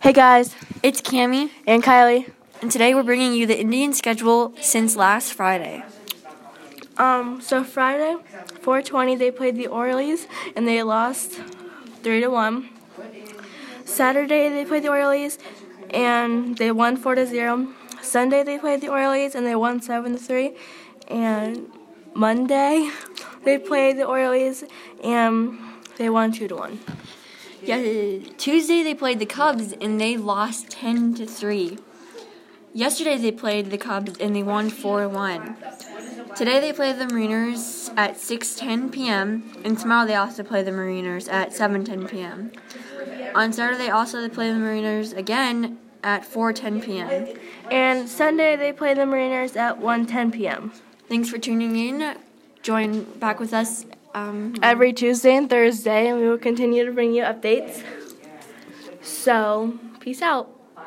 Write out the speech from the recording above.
Hey guys, It's Cami, and Kylie. and today we're bringing you the Indian schedule since last Friday. Um, so Friday, 420, they played the Orioles and they lost three to one. Saturday they played the Orioles and they won four to zero. Sunday they played the Orioles and they won seven to three. And Monday they played the Orioles and they won two to one. Yeah, Tuesday they played the Cubs and they lost 10 to 3. Yesterday they played the Cubs and they won 4 1. Today they play the Mariners at 6:10 p.m. and tomorrow they also play the Mariners at 7:10 p.m. On Saturday they also they play the Mariners again at 4:10 p.m. And Sunday they play the Mariners at 1:10 p.m. Thanks for tuning in. Join back with us um, every Tuesday and Thursday, and we will continue to bring you updates. So, peace out.